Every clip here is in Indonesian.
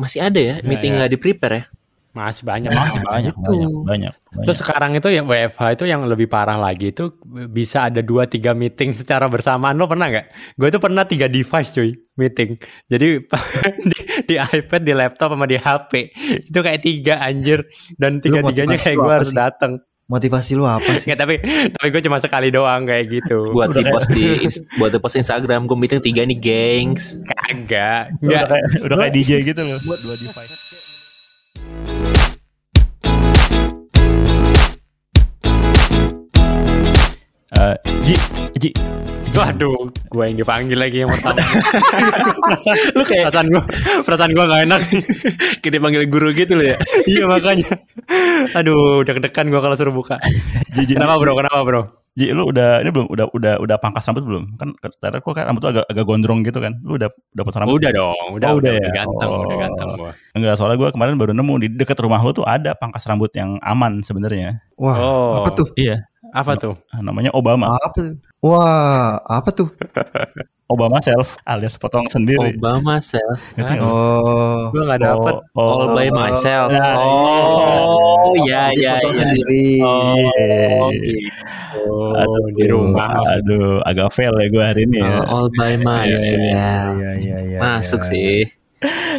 masih ada ya, Ya, meeting ya. nggak di prepare ya. Masih banyak. Masih banyak, itu. banyak, banyak, banyak. Terus sekarang itu yang WFH itu yang lebih parah lagi itu bisa ada 2-3 meeting secara bersamaan. Lo pernah nggak? Gue itu pernah tiga device cuy meeting. Jadi di, di iPad, di laptop, sama di HP. Itu kayak tiga anjir. Dan tiga-tiganya motivasi kayak gue harus datang. Motivasi lu apa sih? Nggak, tapi tapi gue cuma sekali doang kayak gitu. Buat di post di buat di post Instagram, gue meeting tiga nih, gengs. Kagak. udah kayak udah kayak DJ gitu loh. Buat dua device. Eh, Ji, Ji, Waduh, gue yang dipanggil lagi yang pertama. Lu kayak perasaan gue, perasaan gue gak enak. kayak dipanggil guru gitu loh ya. iya makanya. Aduh, deg-degan gue kalau suruh buka. Ji, Ji, Kenapa bro? Kenapa bro? Ji, lu udah ini belum udah udah udah pangkas rambut belum? Kan karena kok kan rambut tuh agak agak gondrong gitu kan. Lu udah udah potong rambut? Udah dong, udah, Oh, udah udah, ya? ganteng, udah Oh. ganteng gue. Enggak, soalnya gue kemarin baru nemu di dekat rumah lu tuh ada pangkas rambut yang aman sebenarnya. Wah, Oh. apa tuh? Iya, Apa tuh? namanya Obama. Apa tuh? Wah, apa tuh? Obama self alias potong sendiri. Obama self. Nggak? Oh, Gue gak dapet. Oh, All by myself. Nah, Oh, ya dia ya potong ya. sendiri. Oh, Iya. gitu. Oh, di rumah. Aduh, agak fail ya gue hari ini ya. Oh, all by myself. Iya, iya, iya, iya. Masuk iya. sih.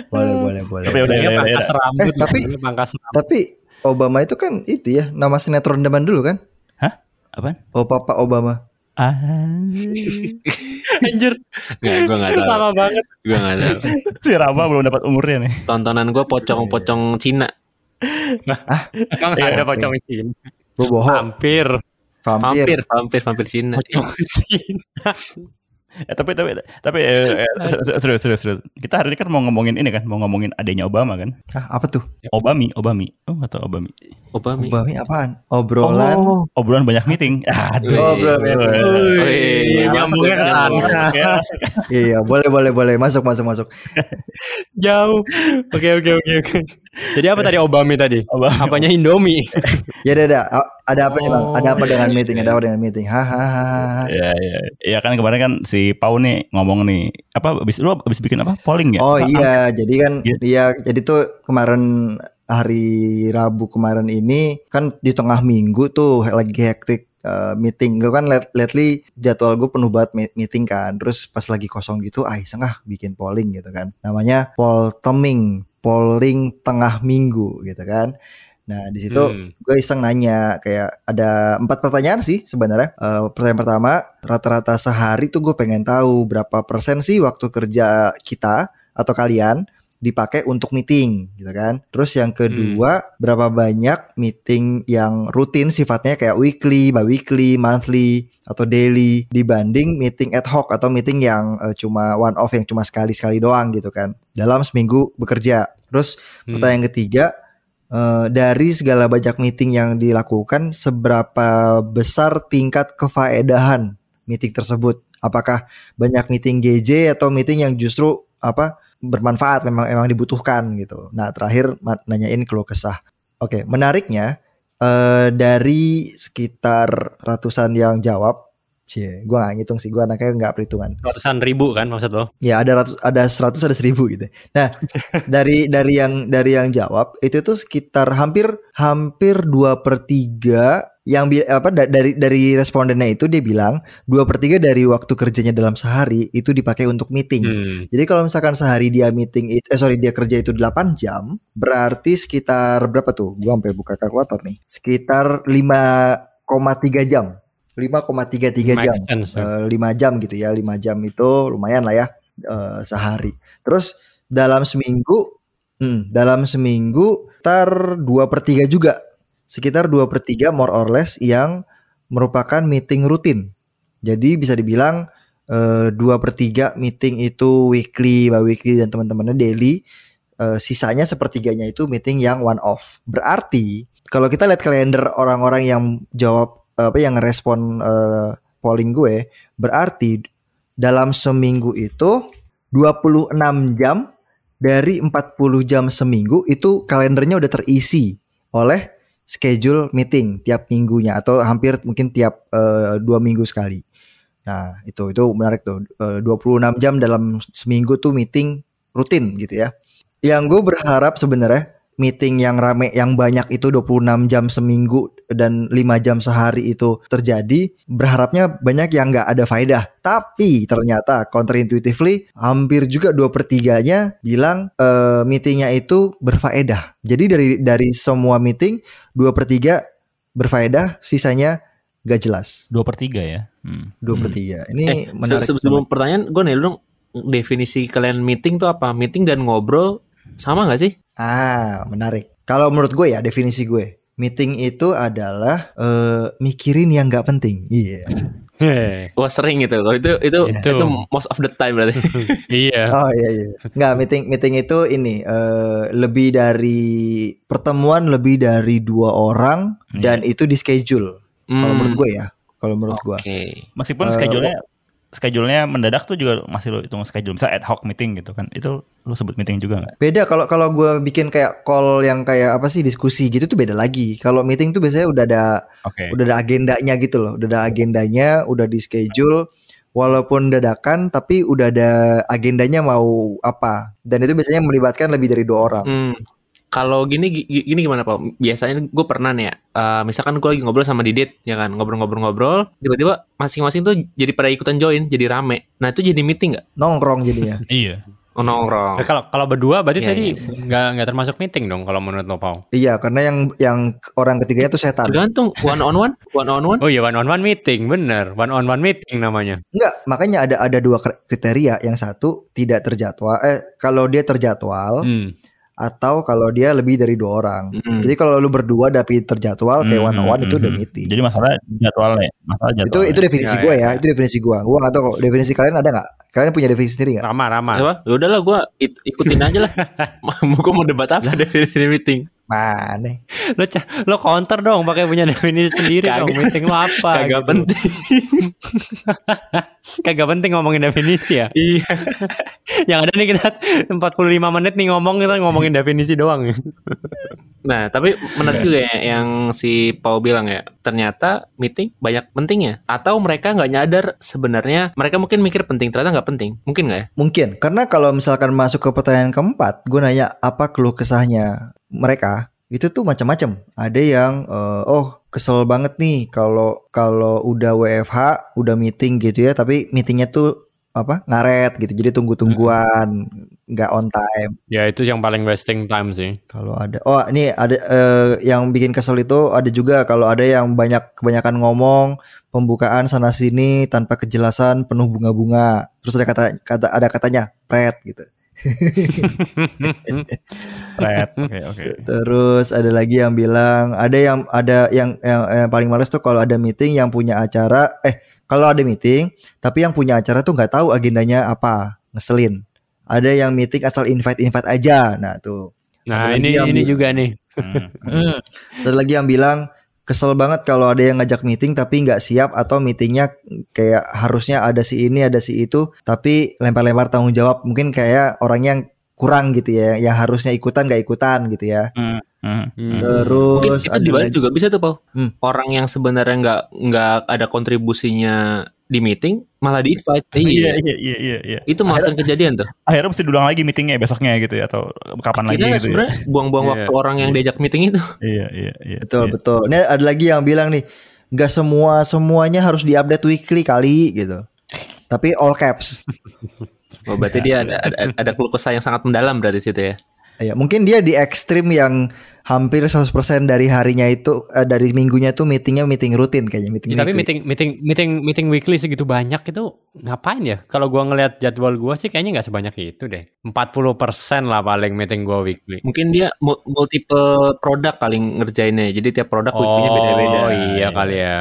Boleh, boleh, boleh. Tapi udah, pangkas udah. rambut. Eh, tapi- pangkas rambut. Tapi Obama itu kan itu ya nama sinetron zaman dulu kan? Hah? Apaan? Oh Papa Obama. Ah, Anjir, Nggak, gue nggak tahu. lama banget. Gue nggak tahu. si Rama belum dapat umurnya nih. Tontonan gue pocong-pocong Cina. Emang ada pocong Cina. Gue bohong. Hampir. Vampir. Vampir, vampir, vampir Cina. Pocong Cina. Eh, tapi tapi tapi eh, eh, serius serius serius. Kita hari ini kan mau ngomongin ini kan, mau ngomongin adanya Obama kan. Hah, apa tuh? Obami, Obami. Oh, nggak tahu Obami. Obama. Obama apaan? Obrolan. Oh. Obrolan banyak meeting. Aduh. Oh, obrolan. Wih, nyambungnya ke sana. Masuk ya. Iya, boleh, boleh, boleh. Masuk, masuk, masuk. Jauh. Oke, oke, oke, oke. Jadi apa tadi Obama tadi? Obami. Apanya Indomie? Ya, ada, ada. Ada apa ya, Bang? Oh. Ada apa dengan meeting? Ada apa dengan meeting? Hahaha. Ya, ya, ya kan kemarin kan si Pau nih ngomong nih apa abis lu abis bikin apa polling ya? Oh Apa- iya, jadi kan Iya. iya jadi tuh kemarin hari Rabu kemarin ini kan di tengah minggu tuh lagi hektik eh, meeting. Gue kan lat- lately jadwal gue penuh banget meet- meeting kan. Terus pas lagi kosong gitu, ah iseng ah bikin polling gitu kan. Namanya poll teming, polling tengah minggu gitu kan. Nah di situ Hmm. gue iseng nanya kayak ada empat pertanyaan sih sebenarnya. Eh, pertanyaan pertama, rata-rata sehari tuh gue pengen tahu berapa persen sih waktu kerja kita atau kalian dipakai untuk meeting gitu kan. Terus yang kedua, berapa banyak meeting yang rutin sifatnya kayak weekly, bi-weekly, monthly atau daily dibanding meeting ad hoc atau meeting yang eh, cuma one off yang cuma sekali-sekali doang gitu kan. Dalam seminggu bekerja. Terus Hmm. pertanyaan ketiga, eh, dari segala banyak meeting yang dilakukan, seberapa besar tingkat kefaedahan meeting tersebut? Apakah banyak meeting GJ atau meeting yang justru apa bermanfaat memang emang dibutuhkan gitu. Nah terakhir nanyain keluh kesah. Oke menariknya eh, dari sekitar ratusan yang jawab, cie, gua nggak ngitung sih, gua anaknya nggak perhitungan. Ratusan ribu kan maksud lo? Ya ada ratus, ada seratus, ada seribu gitu. Nah dari dari yang dari yang jawab itu tuh sekitar hampir hampir dua per tiga yang apa da- dari dari respondennya itu dia bilang dua per tiga dari waktu kerjanya dalam sehari itu dipakai untuk meeting. Hmm. Jadi kalau misalkan sehari dia meeting it- eh sorry dia kerja itu 8 jam, berarti sekitar berapa tuh? Gua sampai buka kalkulator nih. Sekitar 5,3 jam. 5,33 jam. Sense, ya. Eh, 5 jam gitu ya. 5 jam itu lumayan lah ya eh, sehari. Terus dalam seminggu hmm, dalam seminggu tar 2 per 3 juga. Sekitar 2 per 3 more or less yang merupakan meeting rutin. Jadi bisa dibilang eh, dua per tiga meeting itu weekly, bi-weekly dan teman-temannya daily. Eh, sisanya sepertiganya itu meeting yang one off. Berarti kalau kita lihat kalender orang-orang yang jawab apa yang ngerespon eh, polling gue, berarti dalam seminggu itu 26 jam dari 40 jam seminggu itu kalendernya udah terisi oleh schedule meeting tiap minggunya atau hampir mungkin tiap eh, dua minggu sekali. Nah, itu itu menarik tuh. Eh, 26 jam dalam seminggu tuh meeting rutin gitu ya. yang gue berharap sebenarnya meeting yang rame yang banyak itu 26 jam seminggu dan 5 jam sehari itu terjadi berharapnya banyak yang nggak ada faedah tapi ternyata counterintuitively hampir juga dua per tiganya bilang eh, meetingnya itu berfaedah jadi dari dari semua meeting dua per tiga berfaedah sisanya gak jelas Dua per tiga ya. Hmm. dua per Hmm. tiga Eh, ini se- menarik sebelum pertanyaan, gue nih dong definisi kalian meeting tuh apa? Meeting dan ngobrol sama nggak sih? Ah, menarik. Kalau menurut gue ya definisi gue, meeting itu adalah eh, mikirin yang nggak penting. Iya. Heh, Wah sering gitu. Kalau itu itu Itu. itu most of the time berarti. iya. Oh iya iya. Nggak meeting meeting itu ini eh, lebih dari pertemuan lebih dari dua orang dan itu di schedule. Kalau Hmm, menurut gue ya. Kalau menurut gue. Oke. Meskipun Eh, schedule-nya schedule-nya mendadak tuh juga masih lo hitung schedule. Misalnya ad hoc meeting gitu kan. Itu lo sebut meeting juga nggak? Beda kalau kalau gue bikin kayak call yang kayak apa sih diskusi gitu tuh beda lagi. Kalau meeting tuh biasanya udah ada Oke. udah ada agendanya gitu loh udah ada agendanya udah di schedule walaupun dadakan tapi udah ada agendanya mau apa dan itu biasanya melibatkan lebih dari dua orang Hmm. Kalau gini gi- gini gimana Pak? Biasanya gue pernah nih ya, eh, misalkan gue lagi ngobrol sama Didit, ya kan, ngobrol-ngobrol-ngobrol, tiba-tiba masing-masing tuh jadi pada ikutan join, jadi rame. Nah itu jadi meeting nggak? nongkrong jadinya Iya. Oh, nongkrong. Nah, kalau kalau berdua berarti Iya, tadi nggak nggak termasuk meeting dong kalau menurut lo Pau. iya karena yang yang orang ketiganya tuh setan Tergantung one on one, one on one. Oh iya one on one meeting bener one on one meeting namanya. enggak makanya ada ada dua kri- kriteria yang satu tidak terjadwal eh kalau dia terjadwal Hmm. Atau kalau dia lebih dari dua orang Mm-mm. jadi kalau lu berdua tapi terjadwal kayak Hmm, one on one itu udah hmm. meeting Jadi masalah jadwalnya, masalah itu jadwalnya. itu definisi Ya, gue ya, ya, ya. itu definisi gue gue nggak tahu kok definisi kalian ada nggak kalian punya definisi sendiri nggak Rama Rama. Ya udahlah gue ikutin aja lah. gue mau debat apa definisi meeting? Mana Lo ca- lo counter dong pakai punya definisi sendiri Kagak. dong meeting lo apa? Kagak gitu. penting. Kagak penting ngomongin definisi ya. Iya. Yang ada nih kita 45 menit nih ngomong kita ngomongin definisi doang. Nah, tapi menarik juga ya yang si Paul bilang ya. Ternyata meeting banyak pentingnya. Atau mereka nggak nyadar sebenarnya mereka mungkin mikir penting, ternyata nggak penting. Mungkin nggak ya? Mungkin karena kalau misalkan masuk ke pertanyaan keempat, gue nanya apa keluh kesahnya mereka itu tuh macam-macam. Ada yang eh, oh kesel banget nih kalau kalau udah WFH, udah meeting gitu ya, tapi meetingnya tuh apa ngaret gitu, jadi tunggu-tungguan, nggak on time. ya itu yang paling wasting time sih. Kalau ada, oh ini ada eh, yang bikin kesel itu ada juga kalau ada yang banyak kebanyakan ngomong pembukaan sana sini tanpa kejelasan penuh bunga-bunga. Terus ada kata kata ada katanya pret gitu. Red. Oke, oke. Terus ada lagi yang bilang ada yang ada yang yang, yang paling males tuh kalau ada meeting yang punya acara eh kalau ada meeting tapi yang punya acara tuh nggak tahu agendanya apa ngeselin. Ada yang meeting asal invite invite aja. Nah tuh. Nah Ada ini yang ini juga nih. Hmm. Hmm. Terus ada lagi yang bilang kesel banget kalau ada yang ngajak meeting tapi nggak siap atau meetingnya kayak harusnya ada si ini ada si itu tapi lempar-lempar tanggung jawab mungkin kayak orang yang kurang gitu ya yang harusnya ikutan nggak ikutan gitu ya Hmm. Hmm. Hmm. Mungkin terus itu ada dibalik juga bisa tuh, Pau. Hmm. Orang yang sebenarnya nggak nggak ada kontribusinya di meeting malah di invite. Iya, iya, iya, iya, iya. Itu malah sering kejadian tuh. Akhirnya mesti diulang lagi meetingnya besoknya gitu ya atau kapan lagi Akhirnya gitu ya. sebenarnya buang-buang Iya. waktu orang yang diajak meeting itu. Iya, iya, iya. betul iya. betul ini ada lagi yang bilang nih nggak semua semuanya harus diupdate weekly kali gitu tapi all caps Oh, berarti dia ada, ada, ada keluh kesah yang sangat mendalam berarti situ ya. Ya, mungkin dia di ekstrim yang hampir 100% dari harinya itu eh, dari minggunya tuh meetingnya meeting rutin kayaknya meeting. Ya, tapi meeting meeting meeting meeting weekly segitu banyak itu ngapain ya? Kalau gua ngelihat jadwal gua sih kayaknya nggak sebanyak itu deh. 40% lah paling meeting gua weekly. Mungkin dia mu- multiple produk kali ngerjainnya. Jadi tiap produk weekly-nya beda-beda. Oh iya kali ya.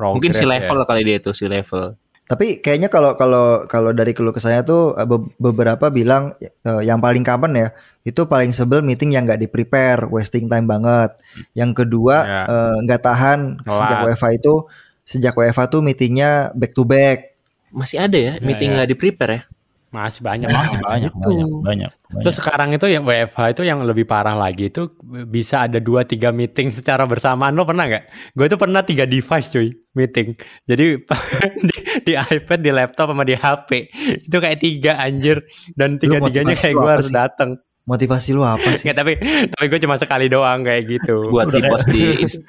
Mungkin si Progress ya. level kali dia itu si level. Tapi kayaknya kalau kalau kalau dari keluh kesahnya tuh eh, be- beberapa bilang eh, yang paling common ya itu paling sebel meeting yang nggak di prepare, wasting time banget. Yang kedua Ya. eh, nggak tahan sejak Telat. WFA itu sejak WFA tuh meetingnya back to back. Masih ada ya, Ya, meeting ya. nggak di prepare ya. Masih banyak. Masih banyak, Itu. banyak, banyak, banyak. Terus sekarang itu yang WFH itu yang lebih parah lagi itu bisa ada 2 3 meeting secara bersamaan. Lo pernah nggak? Gue itu pernah tiga device cuy meeting. Jadi di, di iPad, di laptop sama di HP. Itu kayak tiga anjir dan tiga-tiganya kayak gue harus datang. Motivasi lu apa sih? Nggak, tapi tapi gue cuma sekali doang kayak gitu. buat di post di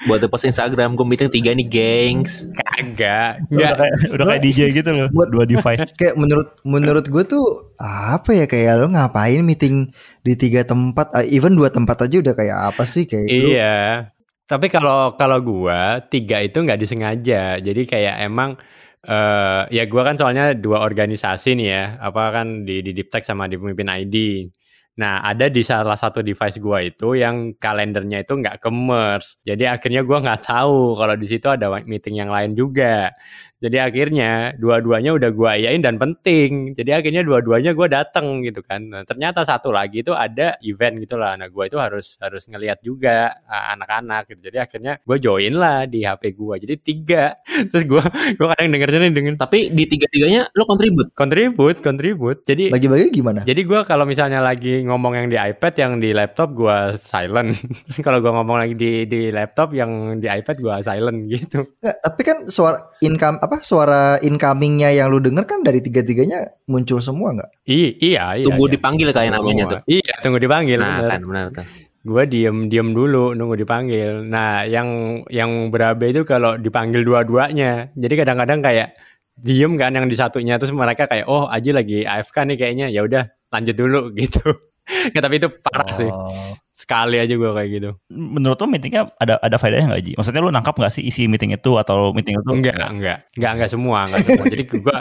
buat di post Instagram gue meeting tiga nih gengs Kagak. Udah kayak, udah kayak DJ gitu loh. Buat- Dua device. kayak menurut menurut gue tuh apa ya kayak lo ngapain meeting di tiga tempat ah, even dua tempat aja udah kayak apa sih kayak lu- Iya. Tapi kalau kalau gua tiga itu nggak disengaja. Jadi kayak emang eh ya gua kan soalnya dua organisasi nih ya. Apa kan di di Deep Tech sama di Pemimpin ID. Nah, ada di salah satu device gua itu yang kalendernya itu nggak ke merge. Jadi akhirnya gua nggak tahu kalau di situ ada meeting yang lain juga. Jadi akhirnya dua-duanya udah gua iain dan penting. Jadi akhirnya dua-duanya gua datang gitu kan. Nah, ternyata satu lagi itu ada event gitu lah. Nah, gua itu harus harus ngelihat juga anak-anak gitu. Jadi akhirnya gua join lah di HP gua. Jadi tiga. Terus gua gua kadang denger sini dengan tapi di tiga tiganya lo kontribut kontribut, kontribut. Jadi bagi-bagi gimana? jadi gua kalau misalnya lagi ngomong yang di iPad, yang di laptop gua silent. Terus kalau gua ngomong lagi di di laptop, yang di iPad gua silent gitu. Nggak, tapi kan suara income apa suara incomingnya yang lu denger kan dari tiga-tiganya muncul semua nggak? I, iya, iya. tunggu iya. dipanggil kayak namanya tuh Iya, tunggu dipanggil. nah bener. kan benar tuh Gua diem diem dulu nunggu dipanggil. Nah, yang yang berabe itu kalau dipanggil dua-duanya. Jadi kadang-kadang kayak diem kan yang di satunya terus mereka kayak oh Aji lagi AFK nih kayaknya ya udah lanjut dulu gitu. Nggak, tapi itu parah sih. Oh. Sekali aja gua kayak gitu. Menurut lo meetingnya ada ada faedahnya nggak Ji? Maksudnya lo nangkap nggak sih isi meeting itu atau meeting itu? Enggak, enggak. Enggak, enggak semua, enggak semua. Jadi gua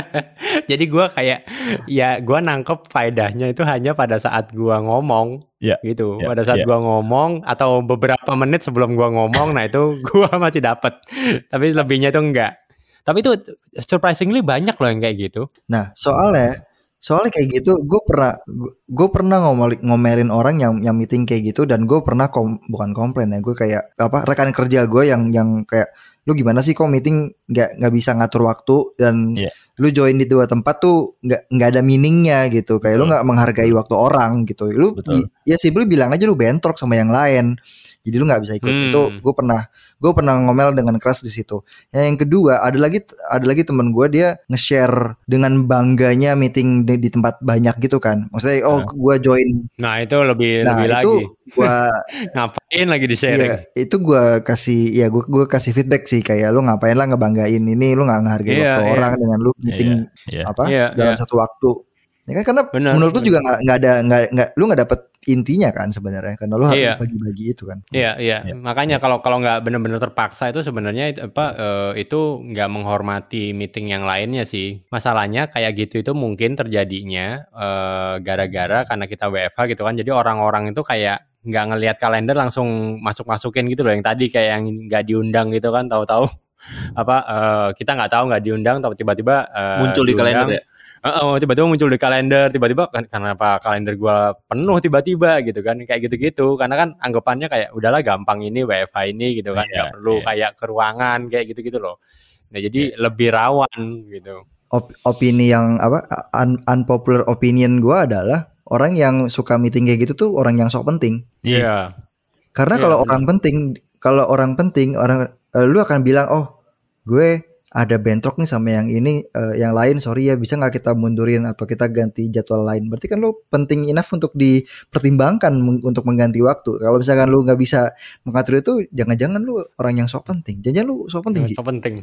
Jadi gua kayak ya gua nangkep faedahnya itu hanya pada saat gua ngomong. Iya, Gitu. iya, pada saat iya. gua ngomong atau beberapa menit sebelum gua ngomong, nah itu gua masih dapat. Tapi lebihnya itu enggak. Tapi itu surprisingly banyak loh yang kayak gitu. Nah soalnya soalnya kayak gitu gue pernah gue pernah ngomel, ngomelin orang yang yang meeting kayak gitu dan gue pernah kom, bukan komplain ya gue kayak apa rekan kerja gue yang yang kayak lu gimana sih kok meeting nggak nggak bisa ngatur waktu dan Iya. Lu join di dua tempat tuh nggak nggak ada meaningnya gitu. Kayak lu nggak menghargai waktu orang gitu. Lu Betul. ya simply bilang aja lu bentrok sama yang lain. Jadi lu nggak bisa ikut. Hmm. itu gue pernah gue pernah ngomel dengan keras di situ. Ya, yang kedua ada lagi ada lagi temen gue dia nge-share dengan bangganya meeting di, di tempat banyak gitu kan. Maksudnya oh gue join. Nah, itu lebih nah lebih itu lagi. gue Ngapain lagi di sharing? Iya, itu gue kasih ya gue gue kasih feedback sih. Kayak lu ngapain lah ngebanggain ini lu nggak ngehargai Iya, waktu iya. orang dengan lu meeting Iya. apa Iya, dalam iya. satu waktu ya kan karena Benar, menurut lu juga nggak nggak ada nggak lu nggak dapet intinya kan sebenarnya karena lu harus Iya. bagi-bagi itu kan Iya, iya. Iya. Makanya kalau kalau nggak benar-benar terpaksa itu sebenarnya itu apa eh, itu nggak menghormati meeting yang lainnya sih. Masalahnya kayak gitu itu mungkin terjadinya eh, gara-gara karena kita WFH gitu kan. Jadi orang-orang itu kayak nggak ngelihat kalender langsung masuk-masukin gitu loh. Yang tadi kayak yang nggak diundang gitu kan, tahu-tahu apa eh, kita nggak tahu nggak diundang, tapi tiba-tiba eh, muncul di diundang. kalender ya Heeh, oh, tiba-tiba muncul di kalender, tiba-tiba kan kenapa kalender gua penuh tiba-tiba gitu kan, kayak gitu-gitu. Karena kan anggapannya kayak udahlah gampang ini WFH ini gitu kan, Iya, nggak perlu iya. kayak ke ruangan kayak gitu-gitu loh. Nah jadi lebih rawan gitu. Op- opini yang apa un- unpopular opinion gue adalah orang yang suka meeting kayak gitu tuh orang yang sok penting Iya. karena Iya, kalau benar. orang penting kalau orang penting orang eh, lu akan bilang oh gue ada bentrok nih sama yang ini eh, yang lain sorry ya bisa nggak kita mundurin atau kita ganti jadwal lain berarti kan lu penting enough untuk dipertimbangkan untuk mengganti waktu kalau misalkan lu nggak bisa mengatur itu jangan-jangan lu orang yang sok penting jangan lu sok penting. Itu penting.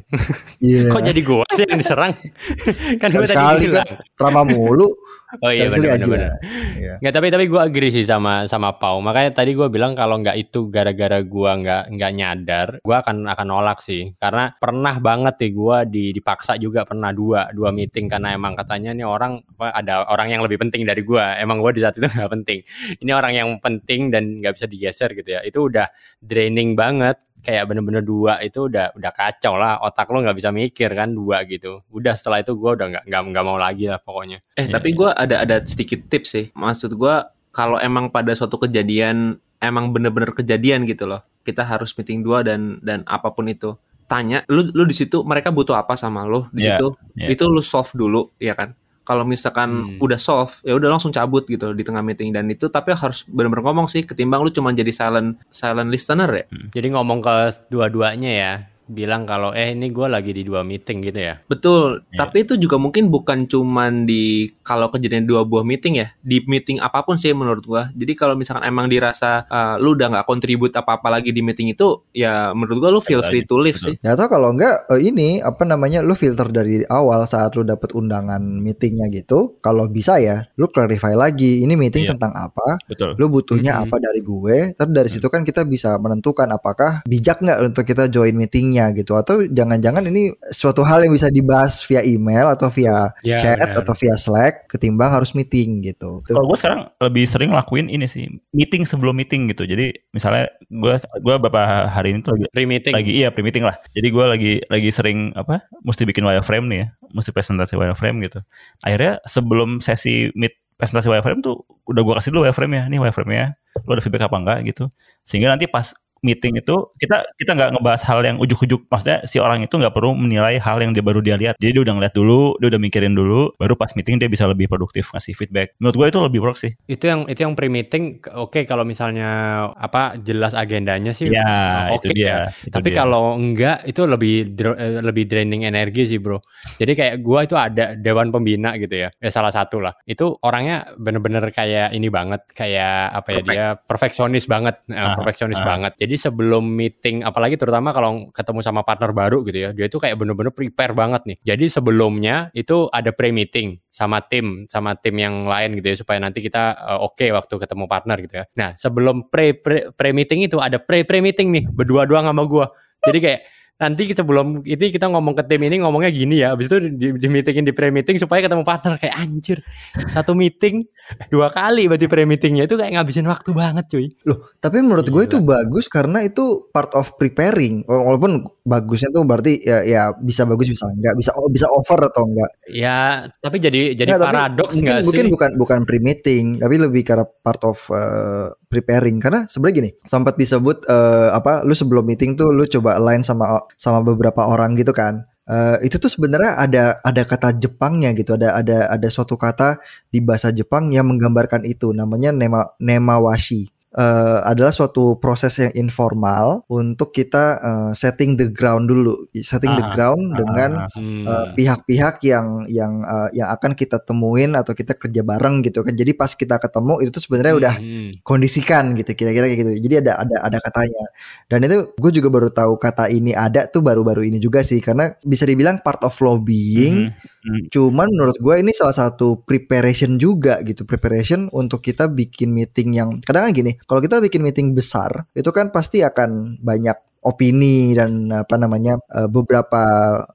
Iya. Kok jadi gua sih yang diserang? kan gua tadi Sekali-sekali kan bilang. ramah mulu Oh iya benar-benar. aja. Iya. Nggak, tapi tapi gue agree sih sama sama Pau. Makanya tadi gue bilang kalau nggak itu gara-gara gue nggak nggak nyadar, gue akan akan nolak sih. Karena pernah banget nih gue di, dipaksa juga pernah dua dua meeting karena emang katanya nih orang apa, ada orang yang lebih penting dari gue. Emang gue di saat itu nggak penting. Ini orang yang penting dan nggak bisa digeser gitu ya. Itu udah draining banget. Kayak bener-bener dua itu udah udah kacau lah otak lo nggak bisa mikir kan dua gitu udah setelah itu gue udah nggak nggak nggak mau lagi lah pokoknya Eh Iya, tapi gue ada ada sedikit tips sih. Maksud gue kalau emang pada suatu kejadian emang bener-bener kejadian gitu loh. Kita harus meeting dua dan dan apa pun itu. Tanya, lu lu di situ mereka butuh apa sama lu di Iya, situ. iya. Itu lu solve dulu, ya kan? Kalau misalkan Hmm. udah solve, ya udah langsung cabut gitu di tengah meeting dan itu tapi harus bener-bener ngomong sih ketimbang lu cuma jadi silent silent listener ya. Jadi ngomong ke dua-duanya ya. Bilang kalau eh ini gue lagi di dua meeting gitu ya. Betul, Iya. tapi itu juga mungkin bukan cuman di kalau kejadian dua buah meeting ya, di meeting apa pun sih menurut gua. Jadi kalau misalkan emang dirasa uh, lu udah nggak kontribut apa-apa lagi di meeting itu, ya menurut gua lu feel free to leave betul. sih. Ya atau kalau enggak eh, ini apa namanya lu filter dari awal saat lu dapet undangan meetingnya gitu. Kalau bisa ya, lu clarify lagi ini meeting Iya. tentang apa, Betul. lu butuhnya Mhm. apa dari gue. Terus dari situ kan kita bisa menentukan apakah bijak nggak untuk kita join meetingnya gitu. Atau jangan-jangan ini suatu hal yang bisa dibahas via email atau via Ya, chat benar. atau via Slack ketimbang harus meeting gitu. Kalau gue sekarang lebih sering lakuin ini sih meeting sebelum meeting gitu. Jadi misalnya gue gue beberapa hari ini tuh lagi Pre-meeting. lagi iya pre meeting lah. Jadi gue lagi lagi sering apa mesti bikin wireframe nih ya, mesti presentasi wireframe gitu. Akhirnya sebelum sesi meet presentasi wireframe tuh udah gue kasih dulu wireframe ya, nih wireframe ya, lu ada feedback apa enggak gitu. Sehingga nanti pas meeting itu kita kita nggak ngebahas hal yang ujuk-ujuk maksudnya si orang itu nggak perlu menilai hal yang dia baru dia lihat jadi dia udah ngeliat dulu dia udah mikirin dulu baru pas meeting dia bisa lebih produktif ngasih feedback menurut gue itu lebih work sih Itu yang itu yang pre-meeting oke kalau misalnya apa jelas agendanya sih. ya oke dia ya. itu Tapi dia. kalau enggak itu lebih eh, lebih draining energi sih bro. Jadi kayak gua itu ada dewan pembina gitu ya, ya salah satu lah. Itu orangnya bener-bener kayak ini banget, kayak apa ya Perfect. dia perfeksionis banget, Ah, perfeksionis ah. banget. Jadi sebelum meeting, apalagi terutama kalau ketemu sama partner baru gitu ya, dia itu kayak bener-bener prepare banget nih. Jadi sebelumnya itu ada pre-meeting sama tim, sama tim yang lain gitu ya supaya nanti kita eh, oke waktu ketemu partner gitu ya. Nah sebelum pre pre pre meeting itu ada pre pre meeting nih berdua-dua sama gua. Jadi kayak nanti sebelum itu kita ngomong ke tim ini ngomongnya gini ya, habis itu di, di meetingin di pre meeting supaya ketemu partner kayak anjir satu meeting dua kali berarti pre meetingnya itu kayak ngabisin waktu banget cuy. Loh, tapi menurut gue itu bagus karena itu part of preparing. Walaupun bagusnya tuh berarti ya, ya bisa bagus bisa enggak, bisa oh, bisa over atau enggak. Ya tapi jadi jadi tapi paradoks mungkin, nggak mungkin sih? bukan bukan pre-meeting, tapi lebih karena part of uh, preparing. Karena sebenarnya gini, sempat disebut uh, apa, lu sebelum meeting tuh lu coba align sama sama beberapa orang gitu kan. Uh, itu tuh sebenarnya ada ada kata Jepangnya gitu, ada ada ada suatu kata di bahasa Jepang yang menggambarkan itu, namanya nema nemawashi. Uh, adalah suatu proses yang informal untuk kita uh, setting the ground dulu, setting the Ah, ground ah, dengan ah, Hmm. uh, pihak-pihak yang yang uh, yang akan kita temuin atau kita kerja bareng gitu kan. Jadi pas kita ketemu itu tuh sebenarnya udah Hmm. kondisikan gitu kira-kira kayak gitu. Jadi ada ada ada katanya. Dan itu gue juga baru tahu kata ini ada tuh baru-baru ini juga sih karena bisa dibilang part of lobbying. Mhm, mhm. Cuman menurut gue ini salah satu preparation juga gitu. Preparation untuk kita bikin meeting yang kadang gini. Kalau kita bikin meeting besar itu kan pasti akan banyak opini dan apa namanya uh, beberapa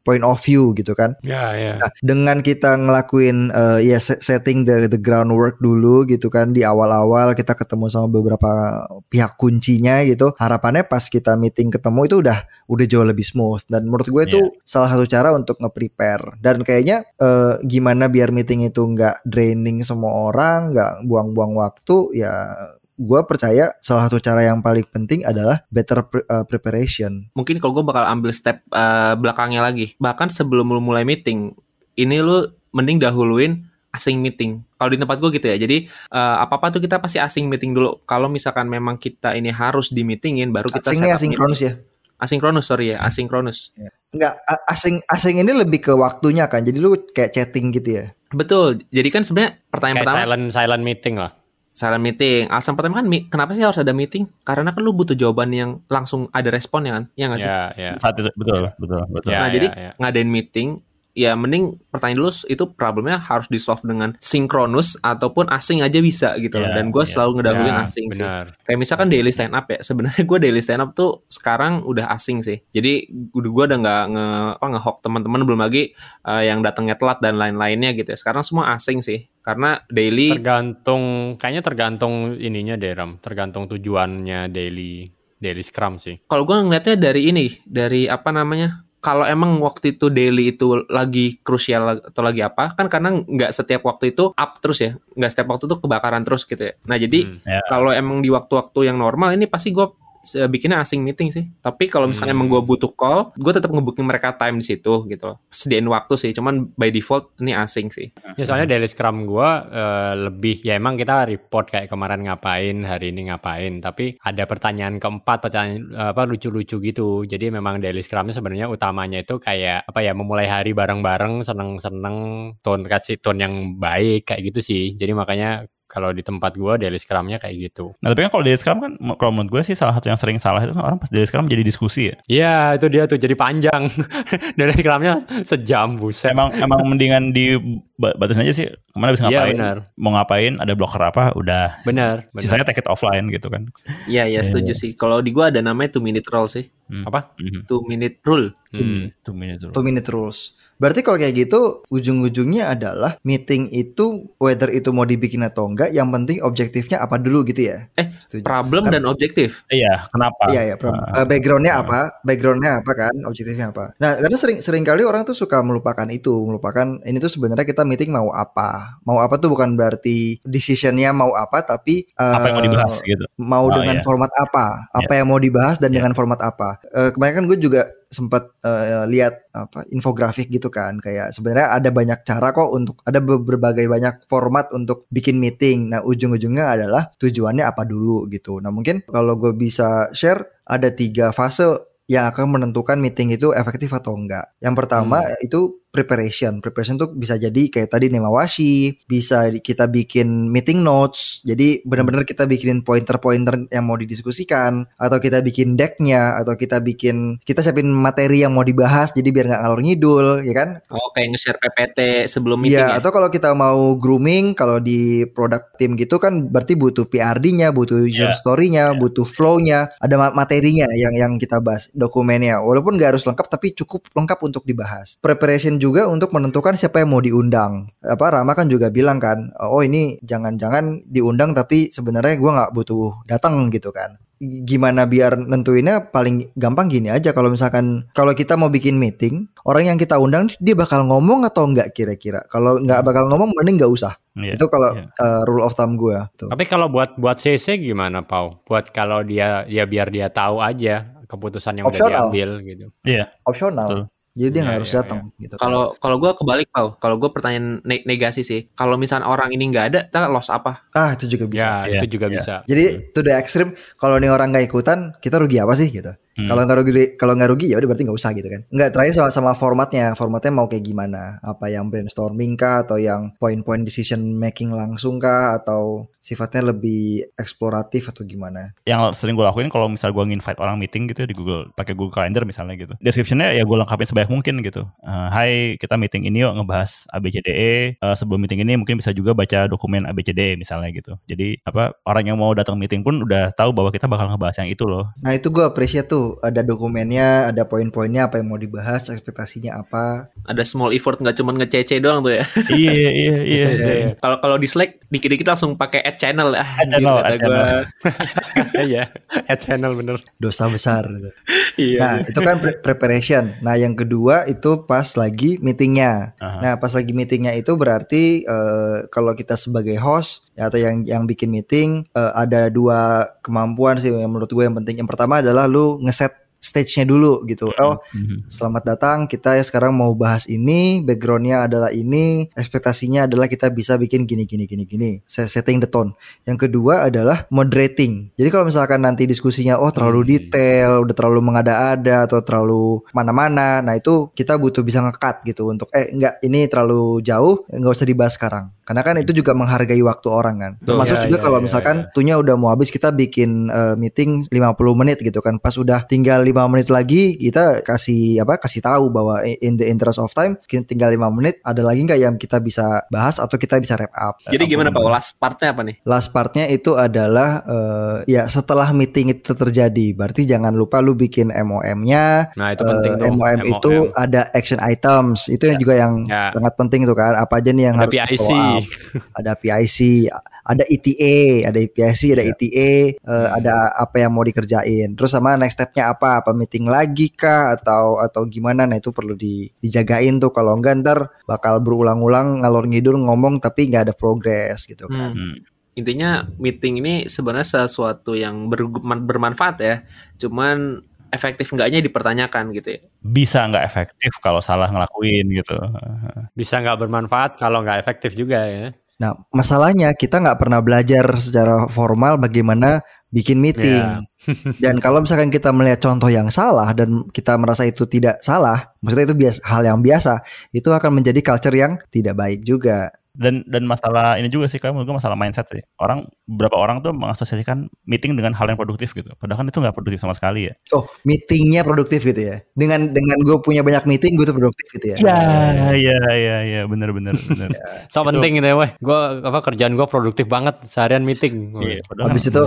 point of view gitu kan. Ya ya. Nah, dengan kita ngelakuin eh, ya se- setting the the groundwork dulu gitu kan di awal-awal kita ketemu sama beberapa pihak kuncinya gitu. Harapannya pas kita meeting ketemu itu udah udah jauh lebih smooth dan menurut gue itu salah satu cara untuk nge-prepare dan kayaknya eh, gimana biar meeting itu nggak draining semua orang, nggak buang-buang waktu ya gue percaya salah satu cara yang paling penting adalah better pre- eh, preparation. Mungkin kalau gue bakal ambil step uh, belakangnya lagi. Bahkan sebelum lu mulai meeting, ini lu mending dahuluin asing meeting. Kalau di tempat gue gitu ya. Jadi uh, apa-apa tuh kita pasti asing meeting dulu. Kalau misalkan memang kita ini harus di meetingin, baru kita Asingnya set up asinkronus ya. Asinkronus, sorry ya, asinkronus. Enggak, a- asing asing ini lebih ke waktunya kan. Jadi lu kayak chatting gitu ya. Betul. Jadi kan sebenarnya pertanyaan Kayak pertama silent silent meeting lah. Silent meeting. Alasan pertama kan kenapa sih harus ada meeting? Karena kan lu butuh jawaban yang langsung ada respon ya kan? Ya nggak sih? Ya ya. Saat itu betul, betul, betul. Ya, nah, ya, jadi ya. ngadain meeting ya mending pertanyaan dulu itu problemnya harus di solve dengan sinkronus ataupun asing aja bisa gitu loh. Ya, Dan gue ya. selalu ngedahulin Ya, asing sih. benar. Kayak misalkan daily stand up ya. Sebenarnya gue daily stand up tuh sekarang udah asing sih. Jadi udah gue udah nggak nge apa ngehook teman-teman belum lagi eh, yang datangnya telat dan lain-lainnya gitu ya. Sekarang semua asing sih. Karena daily Tergantung kayaknya tergantung ininya deh Ram, tergantung tujuannya daily daily scrum sih. kalau gue ngeliatnya dari ini, dari apa namanya? Kalau emang waktu itu daily itu lagi krusial atau lagi apa, kan karena nggak setiap waktu itu up terus ya, nggak setiap waktu itu kebakaran terus gitu ya. Nah jadi Hmm. Ya. kalau emang di waktu-waktu yang normal ini pasti gue bikinnya asing meeting sih. Tapi kalau misalnya Hmm. emang gue butuh call, gue tetap ngebooking mereka time di situ gitu loh. Sediain waktu sih, cuman by default ini asing sih. Ya soalnya daily scrum gua eh, lebih ya emang kita report kayak kemarin ngapain, hari ini ngapain, tapi ada pertanyaan keempat, pertanyaan apa lucu-lucu gitu. Jadi memang daily scrumnya sebenarnya utamanya itu kayak apa ya memulai hari bareng-bareng, seneng-seneng, tone kasih tone yang baik kayak gitu sih. Jadi makanya kalau di tempat gua daily scrumnya kayak gitu. Nah tapi kan kalau daily scrum kan kalau menurut gue sih salah satu yang sering salah itu kan orang pas daily scrum jadi diskusi ya. Iya itu dia tuh jadi panjang. daily scrumnya sejam buset. Emang emang mendingan dibatasin aja sih ke mana bisa Iya ngapain. benar, Mau ngapain ada blocker apa udah. benar. Sisanya take it offline gitu kan. Iya, iya Iya, setuju sih. Kalau di gue ada namanya two minute rule sih. Apa? Mhm. Two minute rule. Hmm. Two minutes dulu. Two minute rules. Berarti kalau kayak gitu ujung-ujungnya adalah meeting itu whether itu mau dibikin atau enggak, yang penting objektifnya apa dulu gitu ya. Eh, Setuju. Problem dan objektif. Iya, kenapa? Iya ya, Ah. eh, backgroundnya apa? Backgroundnya apa kan? Objektifnya apa? Nah, karena sering sering kali orang tuh suka melupakan itu, melupakan ini tuh sebenarnya kita meeting mau apa? Mau apa tuh bukan berarti decisionnya mau apa, tapi Apa yang mau eh, dibahas gitu. mau Oh, dengan iya. format apa? Apa yang mau dibahas dan Iya. dengan format apa? Eh, kemarin kan gue juga sempat eh, lihat apa infografik gitu kan, kayak sebenarnya ada banyak cara kok untuk ada be- berbagai banyak format untuk bikin meeting. Nah ujung-ujungnya adalah tujuannya apa dulu gitu. Nah mungkin kalau gue bisa share ada tiga fase yang akan menentukan meeting itu efektif atau enggak. Yang pertama itu preparation. Preparation tuh bisa jadi kayak tadi Nemawashi, bisa kita bikin meeting notes. Jadi benar-benar kita bikinin pointer-pointer yang mau didiskusikan atau kita bikin decknya atau kita bikin kita siapin materi yang mau dibahas jadi biar nggak ngalor ngidul, ya kan? Oh, kayak nge-share PPT sebelum meeting Iya, ya. atau kalau kita mau grooming, kalau di product team gitu kan berarti butuh PRD-nya, butuh user Iya, story-nya, butuh flow-nya, ada ma- materinya yang yang kita bahas, dokumennya. Walaupun nggak harus lengkap tapi cukup lengkap untuk dibahas. Preparation juga untuk menentukan siapa yang mau diundang. Apa Rama kan juga bilang kan, oh ini jangan-jangan diundang tapi sebenarnya gua nggak butuh datang gitu kan gimana biar nentuinnya paling gampang gini aja kalau misalkan kalau kita mau bikin meeting orang yang kita undang dia bakal ngomong atau enggak kira-kira kalau nggak bakal ngomong mending nggak usah Iya. itu kalau iya. uh, rule of thumb gue tuh Tapi kalau buat buat CC gimana, Pau? Buat kalau dia ya biar dia tahu aja keputusan yang Opsional. udah diambil gitu. Iya. opsional Betul. Jadi dia nggak Iya, harus iya, datang gitu Kalau kalau gue kebalik Pau. Kalau gue pertanyaan ne- negasi sih. Kalau misalnya orang ini nggak ada, kita loss apa? ah itu juga bisa Ya, Iya, itu juga iya. bisa. jadi to the extreme kalau nih orang nggak ikutan kita rugi apa sih gitu Hmm. Kalau nggak rugi, kalau nggak rugi ya udah berarti nggak usah gitu kan. Nggak terakhir sama sama formatnya, formatnya mau kayak gimana? Apa yang brainstorming kah? Atau yang point-point decision making langsung kah? Atau sifatnya lebih eksploratif atau gimana? yang sering gue lakuin kalau misal gue nginvite orang meeting gitu di Google pakai Google Calendar misalnya gitu. Descriptionnya ya gue lengkapin sebanyak mungkin gitu. Hai kita meeting ini yuk ngebahas ABCDE Eh, sebelum meeting ini mungkin bisa juga baca dokumen ABCDE misalnya gitu. Jadi apa orang yang mau datang meeting pun udah tahu bahwa kita bakal ngebahas yang itu loh. Nah itu gue appreciate tuh ada dokumennya, ada poin-poinnya apa yang mau dibahas, ekspektasinya apa. Ada small effort nggak cuma ngecece doang tuh ya. iya iya iya bisa. iya. Kalau kalau di Slack dikit-dikit langsung pakai add channel ah. Add channel, kata add gua. Iya, ad channel bener. Dosa besar. gitu. Iya. Nah itu kan pre- preparation. Nah yang kedua itu pas lagi meetingnya. Nah pas lagi meetingnya itu berarti eh, kalau kita sebagai host atau yang yang bikin meeting eh, ada dua kemampuan sih yang menurut gue yang penting. Yang pertama adalah lu ngeset stage-nya dulu gitu. Oh Mhm. Selamat datang, kita ya sekarang mau bahas ini, backgroundnya adalah ini, ekspektasinya adalah kita bisa bikin gini gini gini gini, Se- setting the tone. Yang kedua adalah moderating. Jadi kalau misalkan nanti diskusinya oh terlalu detail, udah terlalu mengada-ada atau terlalu mana-mana, nah itu kita butuh bisa ngekat gitu untuk eh enggak ini terlalu jauh, nggak usah dibahas sekarang. Karena kan itu juga menghargai waktu orang kan. Termasuk Ya, juga ya, kalau ya, misalkan waktunya udah mau habis kita bikin eh, meeting 50 menit gitu kan. Pas udah tinggal 5 menit lagi kita kasih apa kasih tahu bahwa in the interest of time tinggal 5 menit ada lagi nggak yang kita bisa bahas atau kita bisa wrap up. Jadi gimana Pak? Last partnya apa nih? Last partnya itu adalah eh, ya setelah meeting itu terjadi. Berarti jangan lupa lu bikin MOM-nya. Nah, itu penting Eh, tuh. MOM, itu ada action items. Itu yang juga yang Ya. sangat penting tuh kan. Apa aja nih yang Ada harus PIC. Up. ada PIC, ada ETA, ada PIC, ada Ya. ETA, eh, ada apa yang mau dikerjain. Terus sama next stepnya apa? Apa meeting lagi kah atau atau gimana? Nah itu perlu di, dijagain tuh. Kalau enggak ntar bakal berulang-ulang ngalor ngidul ngomong tapi nggak ada progres gitu kan. Hmm. Hmm. intinya meeting ini sebenarnya sesuatu yang ber- bermanfaat ya. Cuman efektif enggaknya dipertanyakan gitu ya. Bisa nggak efektif kalau salah ngelakuin gitu. Bisa nggak bermanfaat kalau nggak efektif juga ya. Nah, masalahnya kita nggak pernah belajar secara formal bagaimana bikin meeting. dan kalau misalkan kita melihat contoh yang salah dan kita merasa itu tidak salah, maksudnya itu biasa hal yang biasa, itu akan menjadi culture yang tidak baik juga. Dan dan masalah ini juga sih kayak menurut gue masalah mindset sih. Orang beberapa orang tuh mengasosiasikan meeting dengan hal yang produktif gitu. Padahal kan itu nggak produktif sama sekali ya. Oh, meetingnya produktif gitu ya. Dengan dengan gue punya banyak meeting, gue tuh produktif gitu ya. Iya iya iya iya bener bener bener. So Itu- penting gitu ya, weh. Gue apa kerjaan gue produktif banget seharian meeting. Iya, padahal Abis kan itu,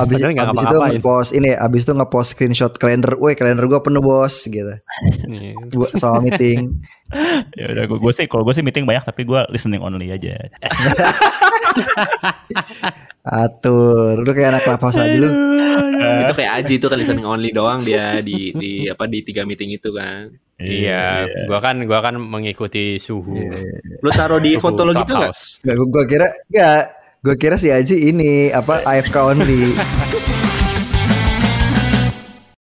abis, nggak abis itu ngepost ini, abis itu ngepost screenshot kalender, woi kalender gue penuh bos gitu. Iya. Sama meeting. ya udah gue, sih kalau gue sih meeting banyak tapi gue listening only aja. Atur, lu kayak anak lapas aja lu. itu kayak Aji itu kan listening only doang dia di di apa di tiga meeting itu kan. Iya, gua kan gua kan mengikuti suhu. Lu taruh di foto lo gitu nggak? Clubhouse. Gak, gue kira, gak, gue kira si Aji ini apa AFK only.